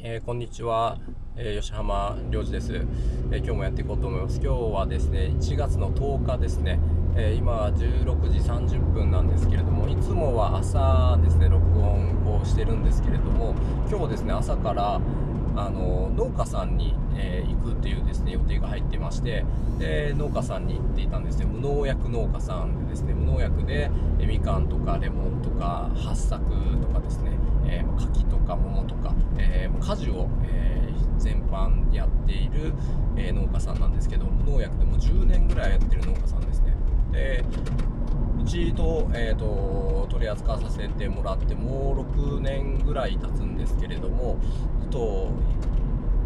えー、こんにちは、えー、吉浜良二です、えー、今日もやっていこうと思います。今日はですね1月の10日ですね、え今は16時30分なんですけれどもいつもは朝ですね録音をしてるんですけれども今日ですね朝からあの農家さんに、えー、行くっていうですね予定が入ってましてで農家さんに行っていたんですね。無農薬農家さんでですね無農薬でえみかんとかレモンとか八作とかですね、えー、柿とか桃とか、えー、果樹を、えー、全般やっている、え農家さんなんですけど農薬でも10年ぐらいやってる農家さんですね。でうちと,、えーと、取り扱わさせてもらってもう6年ぐらい経つんですけれどもと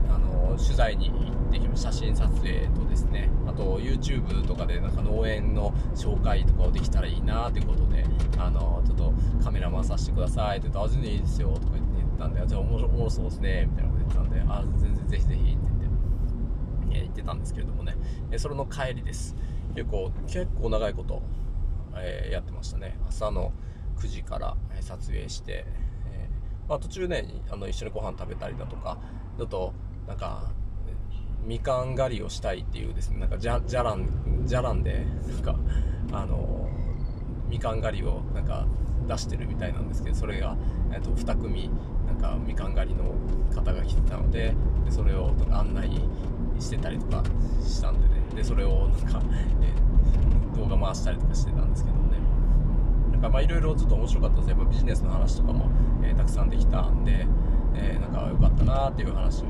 あの取材に行ってきま写真撮影とですね。あと YouTube とかでなんか農園の紹介とかをできたらいいなってことであのちょっとカメラ回させてください。って言って「あ全然いいですよ」とか言って言ったんで「じゃあおもろそうですね」みたいなこと言ってたんで「あ全然ぜひぜひ」って言って、え言ってたんですけれどもね。えそれの帰りです。結構結構長いこと、えー、やってましたね。朝の9時から撮影してえまあ、途中ねあの一緒にご飯食べたりだとかちょっとなんかみかん狩りをしたいっていうですねなんかじゃじゃらんじゃらんでなんかあのみかん狩りをなんか出してるみたいなんですけどそれが、えっと、2組なんかみかん狩りの方が来てたのででそれを案内してたりとかしたんでね。でそれをなんか、え動画回したりとかしてたんですけどね。なんかまあいろいろちょっと面白かったですやっぱビジネスの話とかも、えー、たくさんできたんで、えー、なんか良かったなっていう話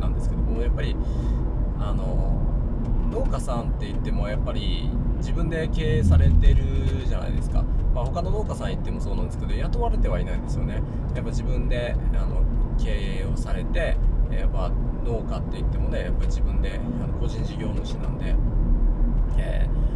なんですけどもやっぱりあの農家さんって言ってもやっぱり自分で経営されてるじゃないですか、まあ、他の農家さん行ってもそうなんですけど雇われてはいないんですよね。やっぱ自分であの経営をされてやっぱ農家って言ってもねやっぱ自分であの個人事業主なんで、えー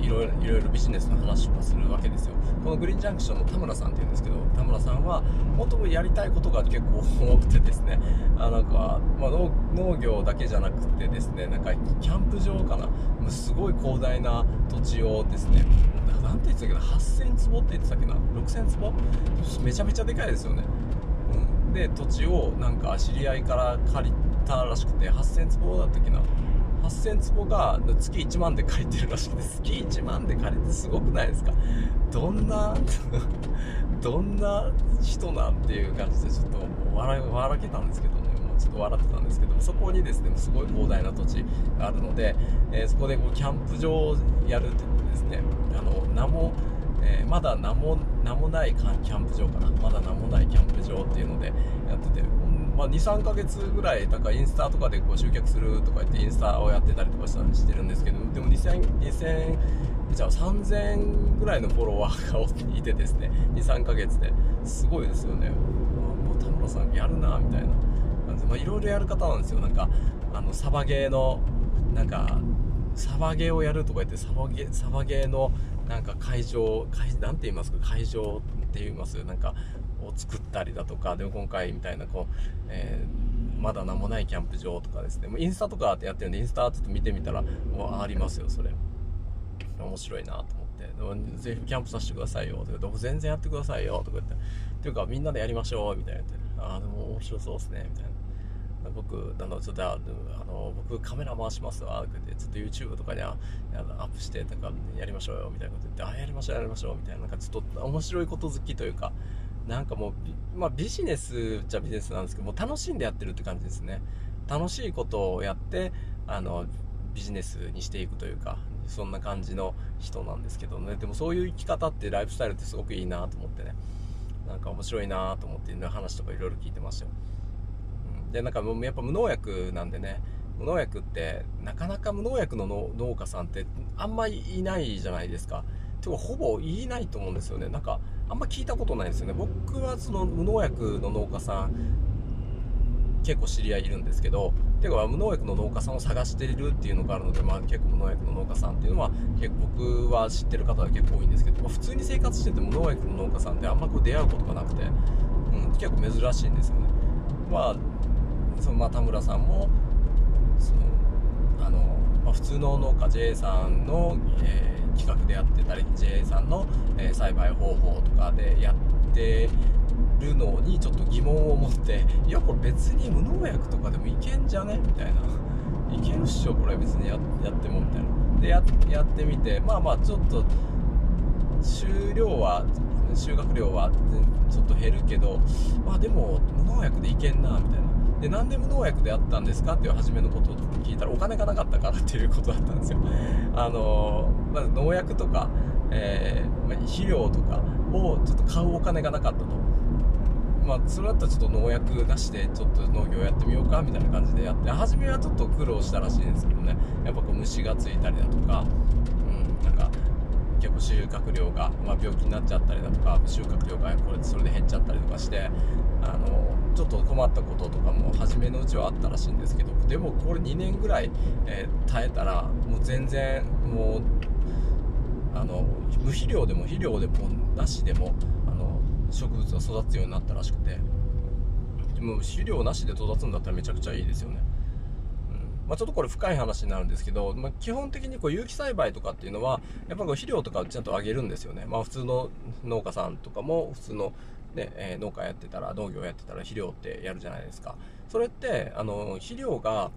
いろいろいろビジネスの話とかするわけですよ。このグリーンジャンクションの田村さんっていうんですけど田村さんは本当やりたいことが結構多くてですねあなんか、まあ、農業だけじゃなくてですねなんかキャンプ場かな？すごい広大な土地をですねなんて言ってたっけな？8000坪って言ってたっけな？6000坪？めちゃめちゃでかいですよね、うん、で土地をなんか知り合いから借りたらしくて8000坪だったっけな？8000坪が月1万で借りてるらしいです月1万で借りてすごくないですか？どんな どんな人なんていう感じでちょっと笑笑けたんですけどねもうちょっと笑ってたんですけどそこにですねすごい広大な土地があるので、えー、そこでこうキャンプ場をやるってですねあの名もえー、まだ名も名もないキャンプ場かな。まだ名もないキャンプ場っていうのでやっててまあ、23ヶ月ぐらいだからインスタとかでこう集客するとか言ってインスタをやってたりとかしたりしてるんですけどでも2000 2000じゃあ3000ぐらいのフォロワーがいてですね。23ヶ月で。すごいですよね。もう田村さんやるなみたいな感じまあいろいろやる方なんですよ。なんかあのサバゲーのなんかサバゲーをやるとか言ってサバゲーサバゲーのなんか会場会なんて言いますか？会場って言います？なんか作ったりだとかでも今回みたいなこう、えー、まだ名もないキャンプ場とかですね。もうインスタとかってやってるんでインスタちょっと見てみたらもうありますよそれ。面白いなと思って。ぜひキャンプさせてくださいよ。とか言って全然やってくださいよとか言って。っていうかみんなでやりましょうみたいなああでも面白そうですねみたいな。僕あのちょっとあの僕カメラ回しますわって言ってちょっと YouTube とかにアップしてとかやりましょうよみたいなこと言ってあやりましょうやりましょうみたいななんかちょっと面白いこと好きというかなんかもう、まあ、ビジネスっちゃビジネスなんですけども楽しんでやってるって感じですね。楽しいことをやってあのビジネスにしていくというかそんな感じの人なんですけどね。でもそういう生き方ってライフスタイルってすごくいいなと思ってね。なんか面白いなと思って話とかいろいろ聞いてましたよ、うん、でなんかやっぱ無農薬なんでね。無農薬ってなかなか無農薬の農家さんってあんまりいないじゃないですか。てかほぼいないと思うんですよね。なんかあんま聞いたことないですよね。僕はその無農薬の農家さん結構知り合いいるんですけどていうか無農薬の農家さんを探しているっていうのがあるので、まあ、結構無農薬の農家さんっていうのは結構僕は知ってる方が結構多いんですけど、まあ、普通に生活してて無農薬の農家さんってあんまこう出会うことがなくて、うん、結構珍しいんですよね。まあそのまあ田村さんもそのあの、まあ、普通の農家 J さんの、えー企画でやってたり JA さんの、えー、栽培方法とかでやってるのにちょっと疑問を持っていやこれ別に無農薬とかでもいけんじゃね？みたいな。いけるっしょこれ別にやってもみたいな。でややってみてまあまあちょっと収量は収穫量はちょっと減るけどまあでも無農薬でいけんなみたいな。でなんで無農薬でやったんですか？っていう初めのことを聞いたらお金がなかったからっていうことだったんですよ。あのまず農薬とか、えー、ま、肥料とかをちょっと買うお金がなかったと。まあ、それだったらちょっと農薬なしでちょっと農業やってみようかみたいな感じでやって初めはちょっと苦労したらしいんですけどね。やっぱこう虫がついたりだとか、うん、なんか結構収穫量が、まあ、病気になっちゃったりだとか収穫量がこれそれで減っちゃったりとかしてあのちょっと困ったこととかも初めのうちはあったらしいんですけどでもこれ2年ぐらい、えー、耐えたらもう全然もうあの無肥料でも肥料でもなしでもあの植物が育つようになったらしくて。もう肥料なしで育つんだったらめちゃくちゃいいですよね、うん。まあ、ちょっとこれ深い話になるんですけど、まあ、基本的にこう有機栽培とかっていうのはやっぱこう肥料とかちゃんとあげるんですよね、まあ、普通の農家さんとかも普通のね、えー、農家やってたら農業やってたら肥料ってやるじゃないですか。それってあの肥料が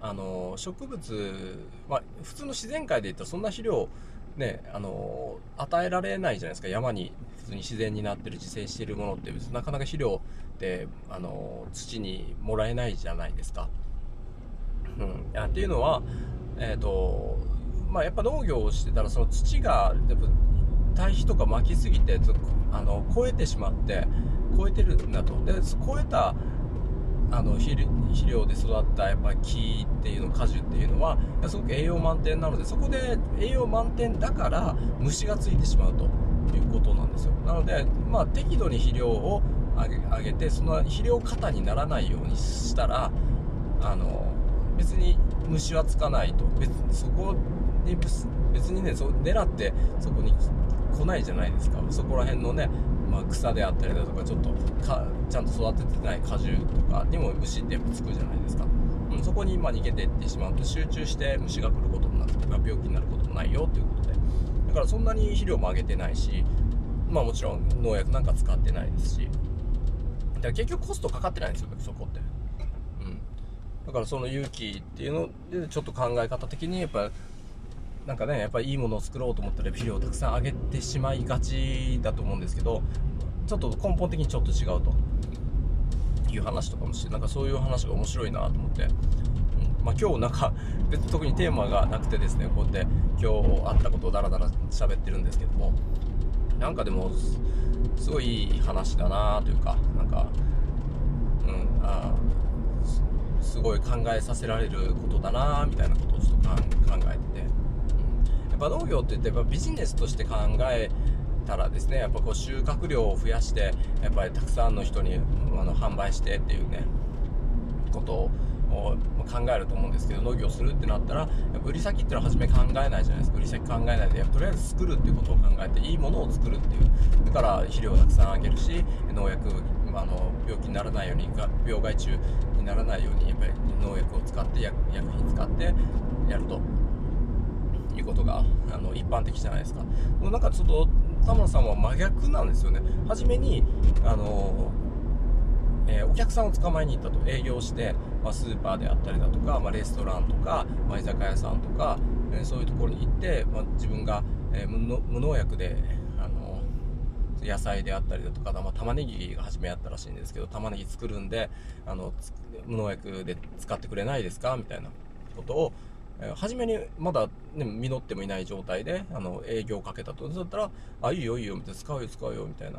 あの植物、まあ、普通の自然界で言ったらそんな肥料ね、あの与えられないじゃないですか。山に普通に自然になってる自生しているものってなかなか肥料ってあの土にもらえないじゃないですか。うん、っていうのは、えーとまあ、やっぱ農業をしてたらその土がやっぱ堆肥とか巻きすぎてあの超えてしまって超えてるんだと。で超えたあの肥料で育ったやっぱ木っていうの果樹っていうのはすごく栄養満点なのでそこで栄養満点だから虫がついてしまうということなんですよ。なので、まあ、適度に肥料をあげてその肥料過多にならないようにしたらあの別に虫はつかないと。別そこに別にねそ狙ってそこに来ないじゃないですか。そこら辺のねまあ、草であったりだとかちょっとかちゃんと育ててない果樹とかにも虫ってやっぱつくじゃないですか、うん、そこにま逃げていってしまうと集中して虫が来ることもなくとか病気になることもないよということで。だからそんなに肥料もあげてないしまあもちろん農薬なんか使ってないですし。だから結局コストかかってないんですよそこって。うん。だからその勇気っていうのでちょっと考え方的にやっぱなんかねやっぱりいいものを作ろうと思ったら肥料をたくさんあげてしまいがちだと思うんですけどちょっと根本的にちょっと違うと。いう話とかもしてなんかそういう話が面白いなと思って、うん。まあ、今日なんか 別に特にテーマがなくてですねこうやって今日あったことをダラダラ喋ってるんですけども。なんかでもすごいいい話だなというかなんかうんあすごい考えさせられることだなみたいなことをちょっと考えてて。っぱ農業って言ってやっぱビジネスとして考えたらですねやっぱこう収穫量を増やしてやっぱりたくさんの人にあの販売してっていうねことを考えると思うんですけど農業するってなったら売り先っていうのは初め考えないじゃないですか。売り先考えないでとりあえず作るっていうことを考えていいものを作るっていうだから肥料をたくさんあげるし農薬あの病気にならないように病害虫にならないようにやっぱり農薬を使って薬品使ってやると。いうことがあの一般的じゃないですか。もうなんかちょっと田村さんは真逆なんですよね。初めにあのえー、お客さんを捕まえに行ったと。営業して、まあ、スーパーであったりだとか、まあ、レストランとか、まあ、居酒屋さんとか、えー、そういうところに行って、ま、自分が、えー、無農薬であの野菜であったりだとか、まあ、玉ねぎが初めやったらしいんですけど玉ねぎ作るんであの無農薬で使ってくれないですか？みたいなことをえ初めにまだ、ね、実ってもいない状態であの営業をかけたと。だったら「あいいよいいよ」みたいな「使うよ使うよ」みたいな。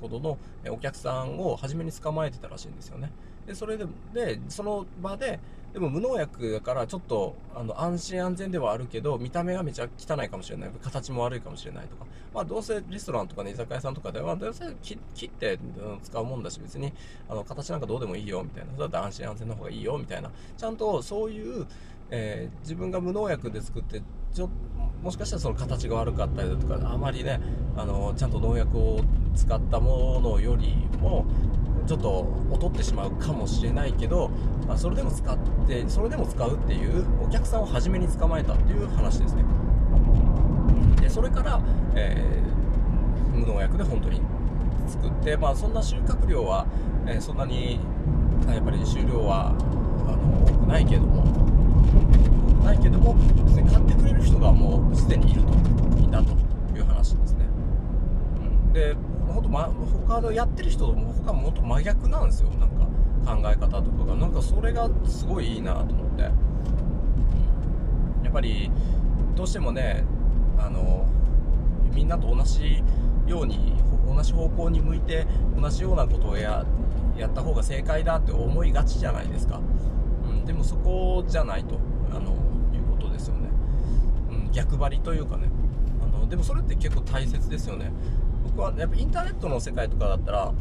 ことのお客さんを初めに捕まえてたらしいんですよね。でそれででその場ででも無農薬だからちょっとあの安心安全ではあるけど見た目がめちゃ汚いかもしれない。形も悪いかもしれないとか。まあどうせレストランとかね居酒屋さんとかではどうせ切って使うもんだし別にあの形なんかどうでもいいよみたいな。だったら安心安全の方がいいよみたいな。ちゃんとそういうえー、自分が無農薬で作ってちょもしかしたらその形が悪かったりだとかあまりねあのちゃんと農薬を使ったものよりもちょっと劣ってしまうかもしれないけど、まあ、それでも使ってそれでも使うっていうお客さんを初めに捕まえたっていう話ですね。でそれから、えー、無農薬で本当に作って、まあ、そんな収穫量は、えー、そんなにやっぱり収量はあの多くないけどもないけども別に買ってくれる人がもうすでにいると。いたという話ですね、うん、で本当、ま、他のやってる人も他も本当真逆なんですよ。なんか考え方とかが。なんかそれがすごいいいなと思って、うん、やっぱりどうしてもねあのみんなと同じように同じ方向に向いて同じようなことをややった方が正解だって思いがちじゃないですか、でもそこじゃないとあのいうことですよね、うん、逆張りというかね。あのでもそれって結構大切ですよね。僕はやっぱインターネットの世界とかだったら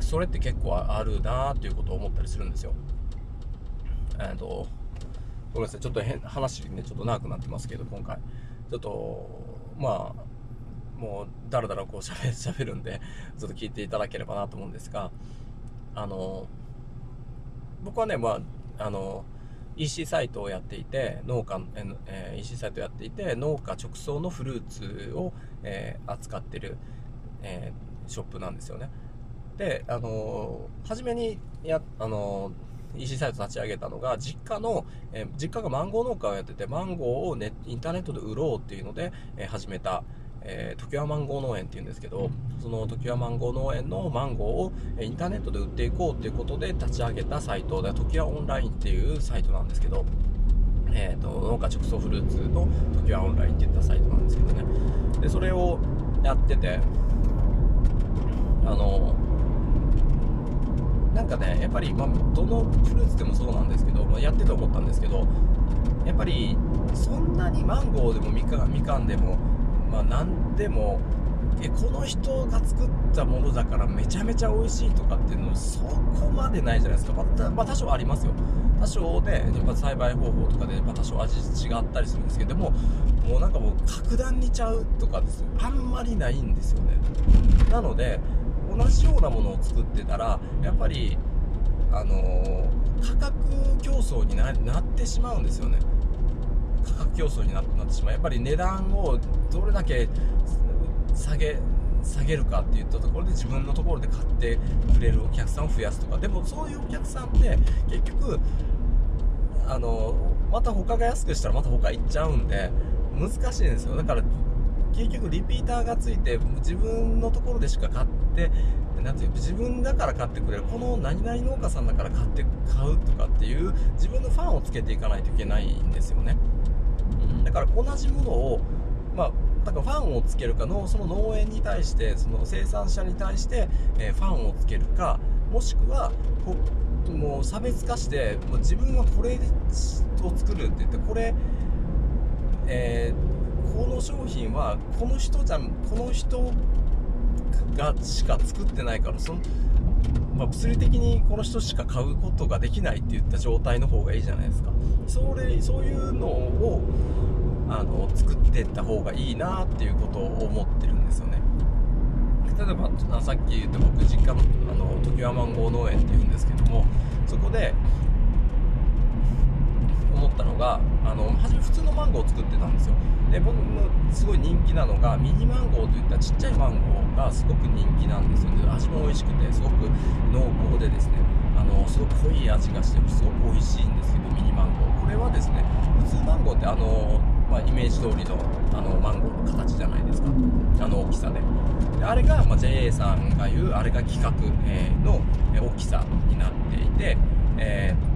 それって結構あるなっていうことを思ったりするんですよ。えっとごめんなさい。ちょっと変話ねちょっと長くなってますけど今回。ちょっとまあもうだらだらこうしゃべしゃべるんでちょっと聞いていただければなと思うんですがあの僕はねまああの EC サイトをやっていて農家、えー、EC サイトをやっていて農家直送のフルーツを、えー、扱ってる、えー、ショップなんですよね。であの初めにやあの EC サイト立ち上げたのが実家の、え、実家がマンゴー農家をやっててマンゴーをネインターネットで売ろうっていうので、え、始めたえー、時はマンゴー農園っていうんですけどその時はマンゴー農園のマンゴーをインターネットで売っていこうっていうことで立ち上げたサイトで時はオンラインっていうサイトなんですけど、えーと、農家直送フルーツの時はオンラインっていったサイトなんですけどね。でそれをやっててあのなんかねやっぱり、まあ、どのフルーツでもそうなんですけど、まあ、やってて思ったんですけどやっぱりそんなにマンゴーでもみかみかんでもまあ何でもえこの人が作ったものだからめちゃめちゃ美味しいとかっていうのそこまでないじゃないですか、まあ、まあ、多少ありますよ。多少ねやっぱ栽培方法とかで、まあ、多少味違ったりするんですけどももうなんかもう格段にちゃうとかですよ。あんまりないんですよね。なので同じようなものを作ってたらやっぱりあのー、価格競争になってしまうんですよね。格競争になってしまう。やっぱり値段をどれだけ下げ下げるかっていったところで自分のところで買ってくれるお客さんを増やすとか。でもそういうお客さんって結局あのまた他が安くしたらまた他行っちゃうんで難しいんですよ。だから結局リピーターがついて自分のところでしか買ってなんていう自分だから買ってくれる。この何々農家さんだから買って買うとかっていう自分のファンをつけていかないといけないんですよね。だから同じものをまあだからファンをつけるかのその農園に対してその生産者に対して、えー、ファンをつけるかもしくはこもう差別化してもう自分はこれを作るって言ってこれ、えー、この商品はこの人じゃんこの人がしか作ってないからそのまあ、物理的にこの人しか買うことができないっていった状態の方がいいじゃないですか。それそういうのをあの作っていった方がいいなっていうことを思ってるんですよね。例えばさっき言った僕実家のあの時はマンゴー農園っていうんですけどもそこでったのがあの初め普通のマンゴーを作ってたんですよ。で僕のすごい人気なのがミニマンゴーといったちっちゃいマンゴーがすごく人気なんですよ。で味も美味しくてすごく濃厚でですねあのすごく濃い味がしてすごく美味しいんですけどミニマンゴー。これはですね普通マンゴーってあの、まあ、イメージ通りのあのマンゴーの形じゃないですか。あの大きさで。であれが、まあ、JA さんが言うあれが規格、えー、の大きさになっていて、えー、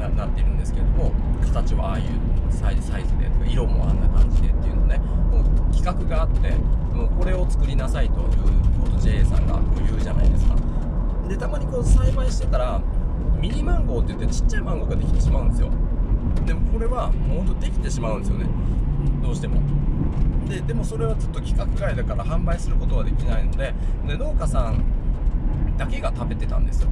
ななってるんですけれども形はああいうサイズでとか色もあんな感じでっていうのねもう企画があってもうこれを作りなさいということ JA さんが言うじゃないですか。でたまにこう栽培してたらミニマンゴーって言ってちっちゃいマンゴーができてしまうんですよ。でもこれはもうほんとできてしまうんですよね。どうしても。ででもそれはちょっと規格外だから販売することはできないのでで農家さんだけが食べてたんですよ。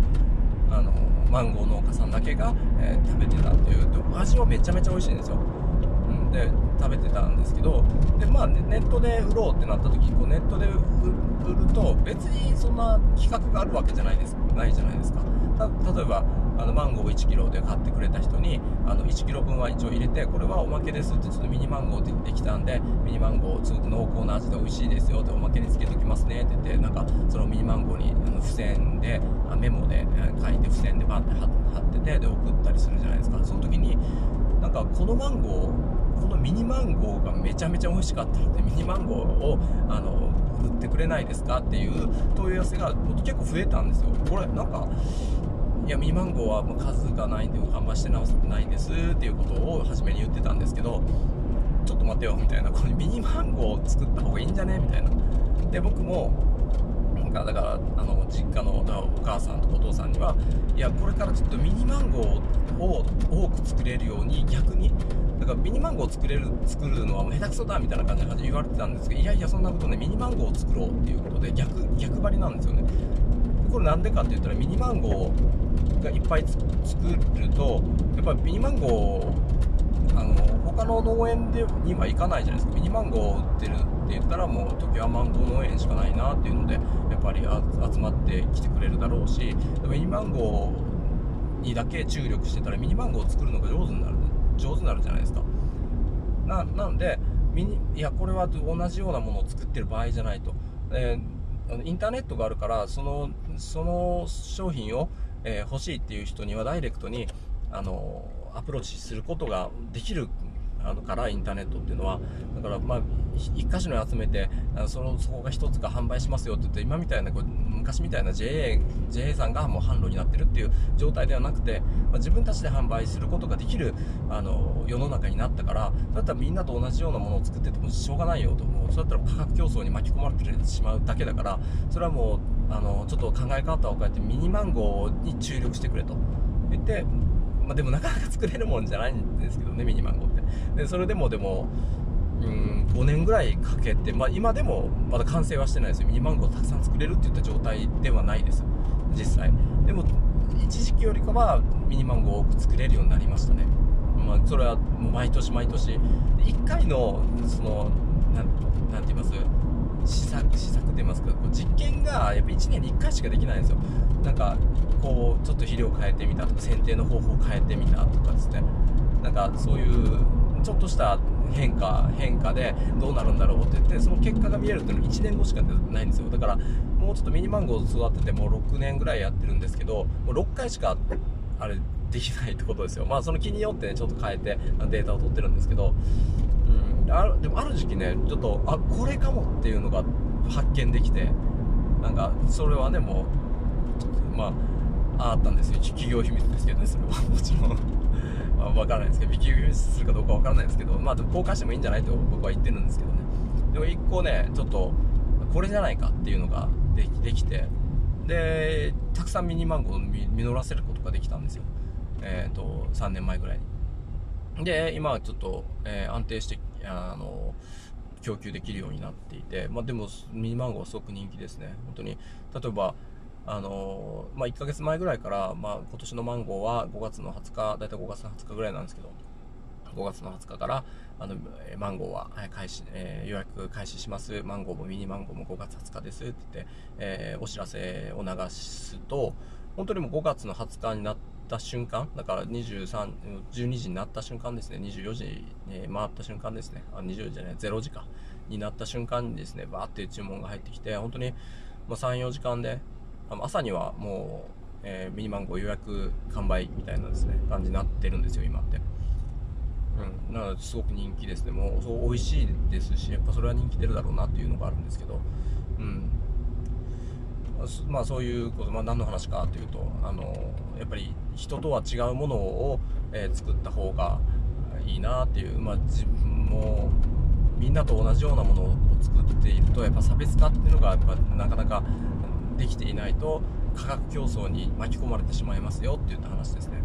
あのマンゴー農家さんだけが、えー、食べてたっていう味はめちゃめちゃ美味しいんですよ、うん、で食べてたんですけどで、まあ、ネットで売ろうってなった時こうネットで売ると別にそんな企画があるわけじゃないですないじゃないですか。例えばあのマンゴーを1キロで買ってくれた人にあの1キロ分は一応入れてこれはおまけですってちょっとミニマンゴーでできたんでミニマンゴーすごく濃厚な味で美味しいですよっておまけにつけときますねって言ってなんかそのミニマンゴーにあの付箋でメモで書いて付箋でバーって貼っててで送ったりするじゃないですか。その時になんかこのマンゴーこのミニマンゴーがめちゃめちゃ美味しかったのでミニマンゴーをあの売ってくれないですかっていう問い合わせが結構増えたんですよ。これなんかいやミニマンゴーはもう数がないんで販売してないんですっていうことを初めに言ってたんですけどちょっと待てよみたいな。これミニマンゴーを作った方がいいんじゃね？みたいな。で僕もんかだからあの実家のお母さんとお父さんにはいやこれからちょっとミニマンゴーを多く作れるように逆にだからミニマンゴーを作れる作るのはもう下手くそだみたいな感じで言われてたんですけどいやいやそんなことねミニマンゴーを作ろうっていうことで逆逆張りなんですよね。これなんでかって言ったらミニマンゴーがいっぱい作るとやっぱりミニマンゴーあの他の農園でには行かないじゃないですか。ミニマンゴー売ってるって言ったらもう時はマンゴー農園しかないなっていうのでぱり集まってきてくれるだろうしミニマンゴーにだけ注力してたらミニマンゴーを作るのが上手になる上手になるじゃないですか。ななのでミニいやこれは同じようなものを作ってる場合じゃないと、えー、インターネットがあるからそのその商品をえー、欲しいっていう人にはダイレクトに、あのアプローチすることができるあのからインターネットっていうのはだからまあ一箇所に集めてあのそのそこが一つが販売しますよって言って今みたいなこう昔みたいな JA, JA さんがもう販路になってるっていう状態ではなくて、まあ、自分たちで販売することができるあの世の中になったからだったらみんなと同じようなものを作っててもしょうがないよと思う。そうだったら価格競争に巻き込まれてしまうだけだからそれはもうあのちょっと考え方を変えてミニマンゴーに注力してくれと言ってまあ、でもなかなか作れるもんじゃないんですけどねミニマンゴーって。でそれでもでもうん5年ぐらいかけて、まあ、今でもまだ完成はしてないですよ。ミニマンゴーたくさん作れるっていった状態ではないです。実際。でも一時期よりかはミニマンゴーを多く作れるようになりましたね。まあ、それはもう毎年毎年。1回のそのなんなんて言います？試作試作って言いますか？こう実験がやっぱ1年に1回しかできないんですよ。なんかこうちょっと肥料変えてみたとか剪定の方法変えてみたとかですね。なんかそういうちょっとした変化変化でどうなるんだろうって言ってその結果が見えるっていうのは1年後しかないんですよ。だからもうちょっとミニマンゴー育ててもう6年ぐらいやってるんですけどもう6回しかあれできないってことですよ。まあその気によってねちょっと変えてデータを取ってるんですけどうんあでもある時期ねちょっとあこれかもっていうのが発見できてなんかそれはねもうまああったんですよ。企業秘密ですけどねそれは。もちろん。まあ、分からないですけど、ビキするかどうか分からないですけど、まあ、公開してもいいんじゃないと僕は言ってるんですけどね。でも一個ね、ちょっと、これじゃないかっていうのができできて、で、たくさんミニマンゴーを実らせることができたんですよ。えっ、ー、と、3年前ぐらいに。で、今はちょっと、えー、安定して、あの、供給できるようになっていて、まあ、でもミニマンゴーはすごく人気ですね。本当に。例えば、あのまあ、1ヶ月前ぐらいから、まあ、今年のマンゴーは5月の20日、だいたい5月の20日ぐらいなんですけど、5月の20日から、あの、マンゴーは開始、えー、予約開始します。マンゴーもミニマンゴーも5月20日ですって言って、えー、お知らせを流すと、本当にもう5月の20日になった瞬間、だから23、12時になった瞬間ですね、24時に回った瞬間ですね、あ、20時じゃない、0時か、になった瞬間にですね、バーって注文が入ってきて、本当に、まあ、3、4時間で、朝にはもう、えー、ミニマンゴ予約完売みたいなですね、感じになってるんですよ、今って。うん。なので、すごく人気ですね。もう、そう、美味しいですし、やっぱそれは人気出るだろうなっていうのがあるんですけど、うん。まあそういうこと、まあ何の話かというと、あの、やっぱり人とは違うものを、えー、作った方がいいなっていう、まあ自分も、みんなと同じようなものを作っていると、やっぱ差別化っていうのが、やっぱなかなかできていないと価格競争に巻き込まれてしまいますよって言った話ですね。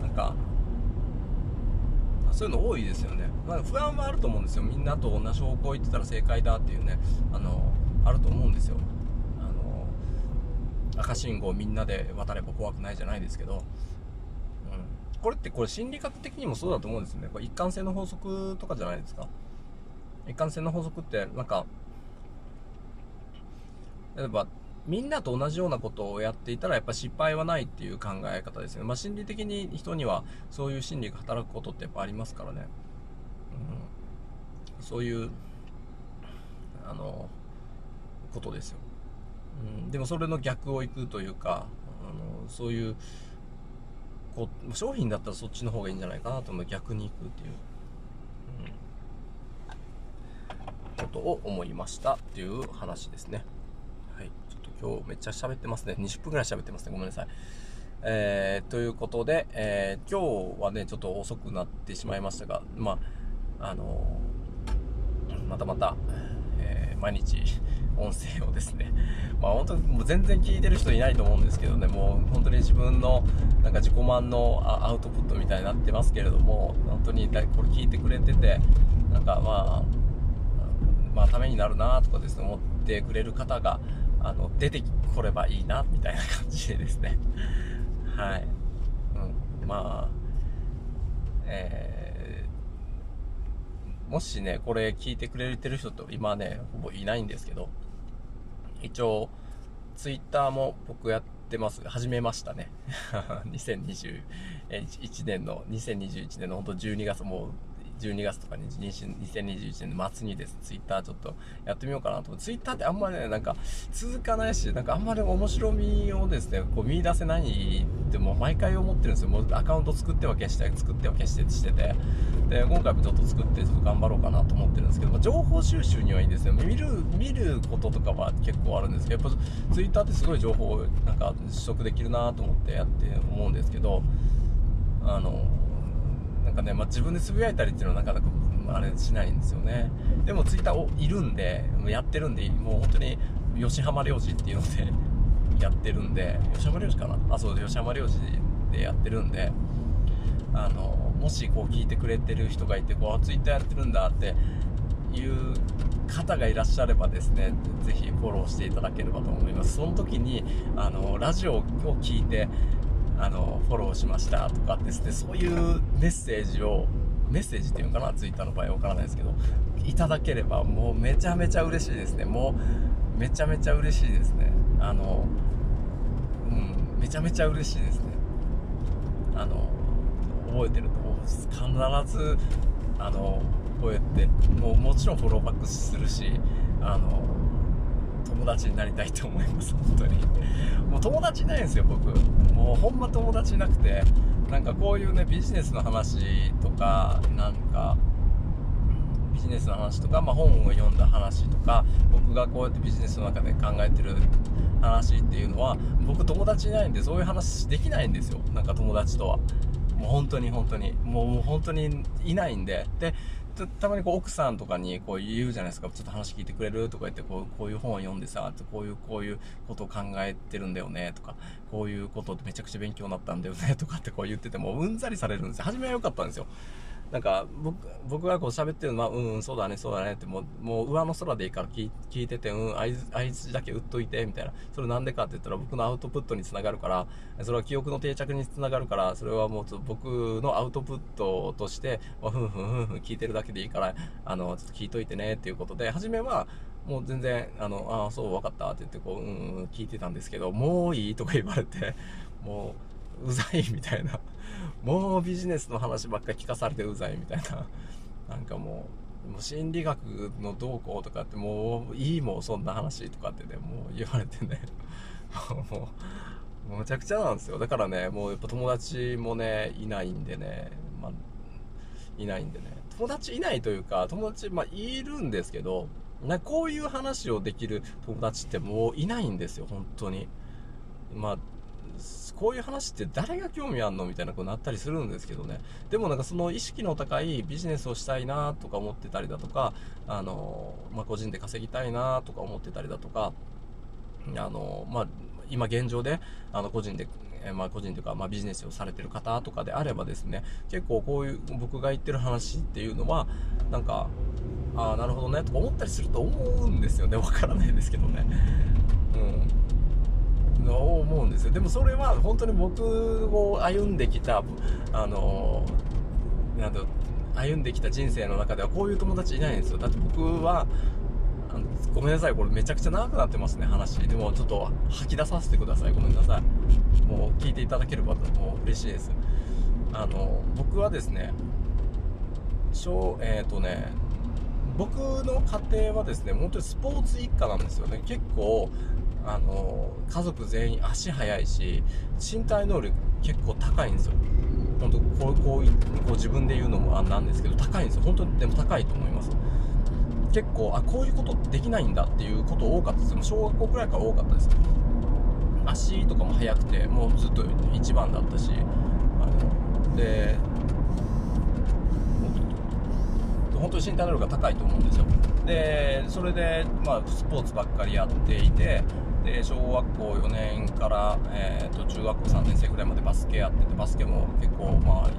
うん。なんかそういうの多いですよね、まあ、不安はあると思うんですよ。みんなと同じ方向行ってたら正解だっていうね。あのあると思うんですよ。あの赤信号みんなで渡れば怖くないじゃないですけど、うん、これってこれ心理学的にもそうだと思うんですよね。これ一貫性の法則とかじゃないですか。一貫性の法則ってなんか例えばみんなと同じようなことをやっていたらやっぱ失敗はないっていう考え方ですね。まあ、心理的に人にはそういう心理が働くことってやっぱありますからね。うん、そういう、あの、ことですよ。うん、でもそれの逆をいくというか、あのそういう、こう、商品だったらそっちの方がいいんじゃないかなと思う逆に行くっていう。ことを思いましたっていう話ですね。今日めっちゃ喋ってますね。20分くらい喋ってますね。ごめんなさい。えー、ということで、えー、今日はね、ちょっと遅くなってしまいましたが、まあ、あのー、またまた、え、毎日、音声をですね、まあ本当にもう全然聞いてる人いないと思うんですけどね、もう本当に自分のなんか自己満のアウトプットみたいになってますけれども、本当にこれ聞いてくれてて、なんかまあ、まあ、ためになるなとかですね、思ってくれる方が、あの、出てこればいいな、みたいな感じでですね。はい。うん。まあ、えー、もしね、これ聞いてくれてる人と今ね、ほぼいないんですけど、一応、ツイッターも僕やってます。始めましたね。2021年の、2021年の本当12月、もう12月とかに2021年の末にです、ツイッターちょっとやってみようかなと。ツイッターってあんまりね、なんか続かないし、なんかあんまり面白みをですね、こう見出せないってもう毎回思ってるんですよ。もうアカウント作っては消して、作っては消してしてて。で、今回もちょっと作ってちょっと頑張ろうかなと思ってるんですけど、ま、情報収集にはいいんですよ。見る、見ることとかは結構あるんですけど、やっぱツイッターってすごい情報をなんか取得できるなと思ってやって思うんですけど、あの、なんかね、まあ、自分でつぶやいたりっていうのはなかなかあれしないんですよね。でもツイッターいるんでやってるんでもう本当に吉浜良二っていうので やってるんで吉浜良二かな？あそう吉浜良二でやってるんであのもしこう聞いてくれてる人がいてこうツイッターやってるんだっていう方がいらっしゃればですねぜひフォローしていただければと思います。その時にあのラジオを聞いてあの、フォローしましたとかですね、そういうメッセージを、メッセージっていうのかな、ツイッターの場合わからないですけど、いただければもうめちゃめちゃ嬉しいですね。もう、めちゃめちゃ嬉しいですね。あの、うん、めちゃめちゃ嬉しいですね。あの、覚えてると思う、必ず、あの、こうやって、もうもちろんフォローバックするし、あの、友達になりたいと思います本当に。もう友達いないんですよ僕。もうほんま友達いなくて。なんかこういうねビジネスの話とかなんかビジネスの話とか、まあ、本を読んだ話とか僕がこうやってビジネスの中で考えてる話っていうのは僕友達いないんでそういう話できないんですよ。なんか友達とは。もう本当に本当に。もうもう本当にいないんで。でたまにこう奥さんとかにこう言うじゃないですか、ちょっと話聞いてくれるとか言って、こうこういう本を読んでさ、こういう、こういうことを考えてるんだよねとか、こういうことめちゃくちゃ勉強になったんだよねとかってこう言ってても、うんざりされるんですよ。初めは良かったんですよ。なんか僕僕がこう喋ってるのは、うん、うん、そうだね、そうだねって、もうもう上の空でいいから聞いてて、うん、相づちだけ打っといて、みたいな。それなんでかって言ったら僕のアウトプットにつながるから、それは記憶の定着につながるから、それはもう僕のアウトプットとして、まあ、ふんふんふんふん聞いてるだけでいいから、あの、ちょっと聞いといてねっていうことで、初めは、もう全然、あの、ああ、そう、分かったって言って、こう、うん、聞いてたんですけど、もういいとか言われて、もう、うざいみたいな。もうビジネスの話ばっか聞かされてうざいみたいな。なんかもう、もう心理学の動向とかってもういいもん、そんな話とかってね、もう言われてね。もう、むちゃくちゃなんですよ。だからね、もうやっぱ友達もね、いないんでね、まあ、いないんでね。友達いないというか、友達、まあ、いるんですけど、なこういう話をできる友達ってもういないんですよ、本当に。まあ、こういう話って誰が興味あんのみたいなことになったりするんですけどね。でもなんかその意識の高いビジネスをしたいなとか思ってたりだとか、あの、まあ、個人で稼ぎたいなとか思ってたりだとか、あの、まあ、今現状で、あの、個人で、えまあ、個人というか、まあ、ビジネスをされてる方とかであればですね、結構こういう僕が言ってる話っていうのは、なんか、ああ、なるほどね、とか思ったりすると思うんですよね。わからないですけどね。うん。の思うんですよ。でもそれは本当に僕を歩んできたあのなんだ歩んできた人生の中ではこういう友達いないんですよ。だって僕はごめんなさいこれめちゃくちゃ長くなってますね話。でもちょっと吐き出させてください。ごめんなさい。もう聞いていただければもう嬉しいです。あの僕はですね小えっ、ー、とね僕の家庭はですね本当にスポーツ一家なんですよね。結構あの家族全員足速いし身体能力結構高いんですよ。本当こうこうこう自分で言うのもあんなんですけど高いんですよ。本当にでも高いと思います。結構あこういうことできないんだっていうこと多かったです。よ小学校くらいから多かったです。足とかも速くてもうずっと一番だったしあので本当に身体能力が高いと思うんですよ。でそれで、まあ、スポーツばっかりやっていてで小学校4年から、えーと、中学校3年生ぐらいまでバスケやっててバスケも結構まあ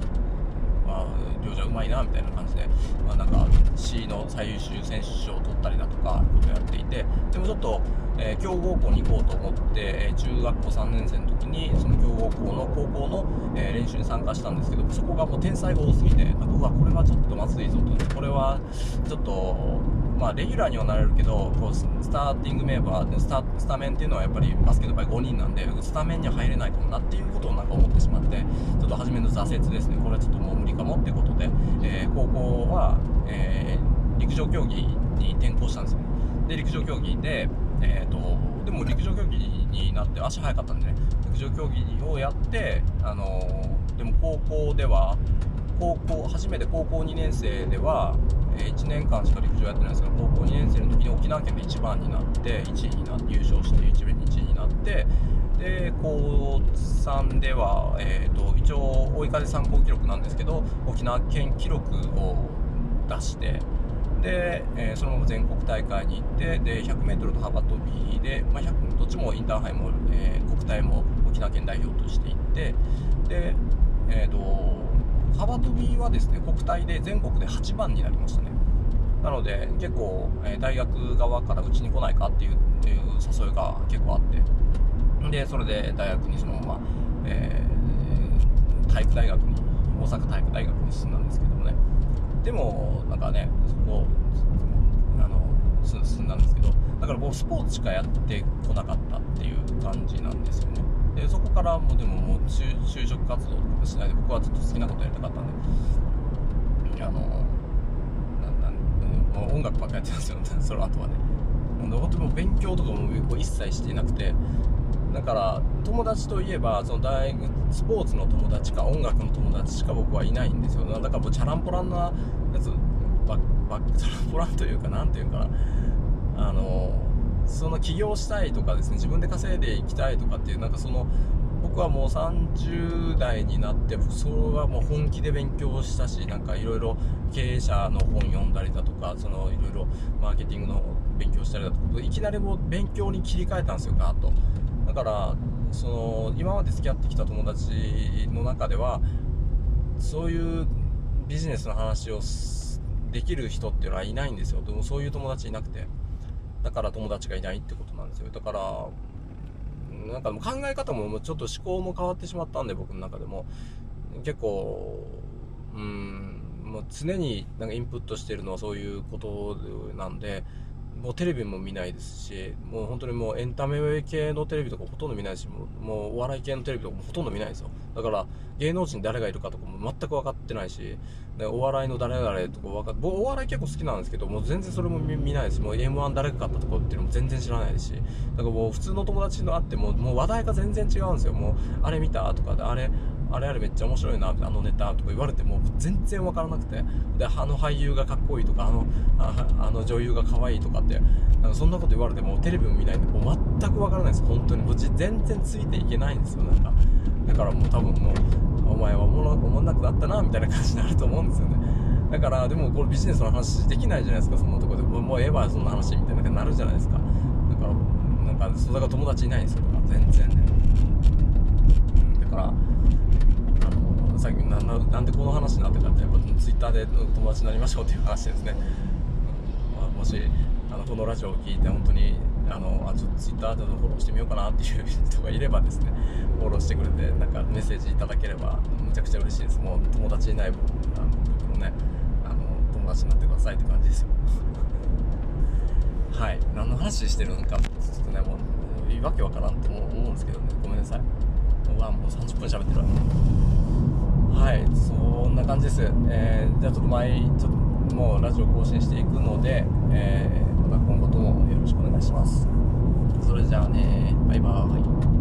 まあ、両者うまいなみたいな感じで、まあ、なんか C の最優秀選手賞を取ったりだとかことやっていてでもちょっと、えー、強豪校に行こうと思って、え、中学校3年生の時にその強豪校の高校の、えー、練習に参加したんですけどそこがもう天才が多すぎてなんかうわこれはちょっとまずいぞと。これはちょっとまあ、レギュラーにはなれるけどこうスターティングメンバーでスタスタメンっていうのはやっぱりバスケの場合5人なんでスタメンには入れないかもなっていうことをなんか思ってしまってちょっと初めの挫折ですね。これはちょっともう無理かもってことで、えー、高校は、えー、陸上競技に転向したんですよね。で陸上競技で、えーと、でも陸上競技になって足速かったんでね。陸上競技をやってあのー、でも高校では高校初めて高校2年生では1年間しか陸上やってないんですけど高校2年生の時に沖縄県で1番になって1位になって優勝して1位1位になってで高3では、えーと、一応追い風参考記録なんですけど沖縄県記録を出してで、えー、そのまま全国大会に行ってで 100m と幅跳びで、まあ、どっちもインターハイも、えー、国体も沖縄県代表として行ってでえっ、ー、と幅跳びはですね国体で全国で8番になりましたね。なので結構、え、大学側からうちに来ないかっていうっていう誘いが結構あってでそれで大学にそのまま、えー、体育大学に大阪体育大学に進んだんですけどもねでもなんかねそこあの進んだんですけどだからもうスポーツしかやってこなかったっていう感じなんですよねでそこからもうでももう就職活動とかしないで僕はずっと好きなことやりたかったんで。あのなんなん音楽ばっかやってたんですよ。その後はね。本当にもう勉強とかも一切していなくて。だから友達といえばその大学スポーツの友達か音楽の友達しか僕はいないんですよ。だからもうチャランポランなやつババチャランポランというかなんていうかな。あのその起業したいとかですね自分で稼いでいきたいとかっていうなんかその僕はもう30代になってそれはもう本気で勉強したしなんかいろいろ経営者の本読んだりだとかそのいろいろマーケティングの勉強したりだとかいきなりもう勉強に切り替えたんですよガーッと。だからその今まで付き合ってきた友達の中ではそういうビジネスの話をできる人っていうのはいないんですよ。でもそういう友達いなくて。だから友達がいないってことなんですよ。だからなんかも考え方もちょっと思考も変わってしまったんで僕の中でも。結構うんもう常になんかインプットしてるのはそういうことなんでもうテレビも見ないですしもう本当にもうエンタメ系のテレビとかほとんど見ないしもうもうお笑い系のテレビとかもほとんど見ないんですよ。だから芸能人誰がいるかとかも全く分かってないしでお笑いの誰々とか分か僕お笑い結構好きなんですけどもう全然それも見ないしもう m 1誰が勝ったとかっていうのも全然知らないですしだからもう普通の友達のあってももう話題が全然違うんですよ。もうあれ見たとかであれあれあれめっちゃ面白いなあのネタとか言われても全然分からなくて。であの俳優がかっこいいとかあのああの女優が可愛いとかってなんかそんなこと言われてもテレビも見ないんでもう全く分からないです。本当にもう全然ついていけないんですよなんか。だからもう多分もうお前はおもろおもんなくなったなみたいな感じになると思うんですよね。だからでもこれビジネスの話できないじゃないですかそんなとこで。もうもうええわそんな話みたいななるじゃないですか。だからなんかそれが友達いないんですよとか全然ね、だからさっきななんでこの話になってかってやっぱツイッターで友達になりましょうっていう話ですね、うんまあ、もしあのこのラジオを聞いて本当にあのあちょっとツイッターでフォローしてみようかなっていう人がいればですねフォローしてくれてなんかメッセージいただければむちゃくちゃ嬉しいです。もう友達いない僕あの僕のねあの友達になってくださいって感じですよ。はい。何の話してるのかちょっとねもうわけわからんと思うんですけどね。ごめんなさい。うわもう30分喋ってるわ。はいそんな感じです、えー、じゃあちょっと前ちょっともうラジオ更新していくので、えー、また今後ともよろしくお願いします。それじゃあねバイバーイ。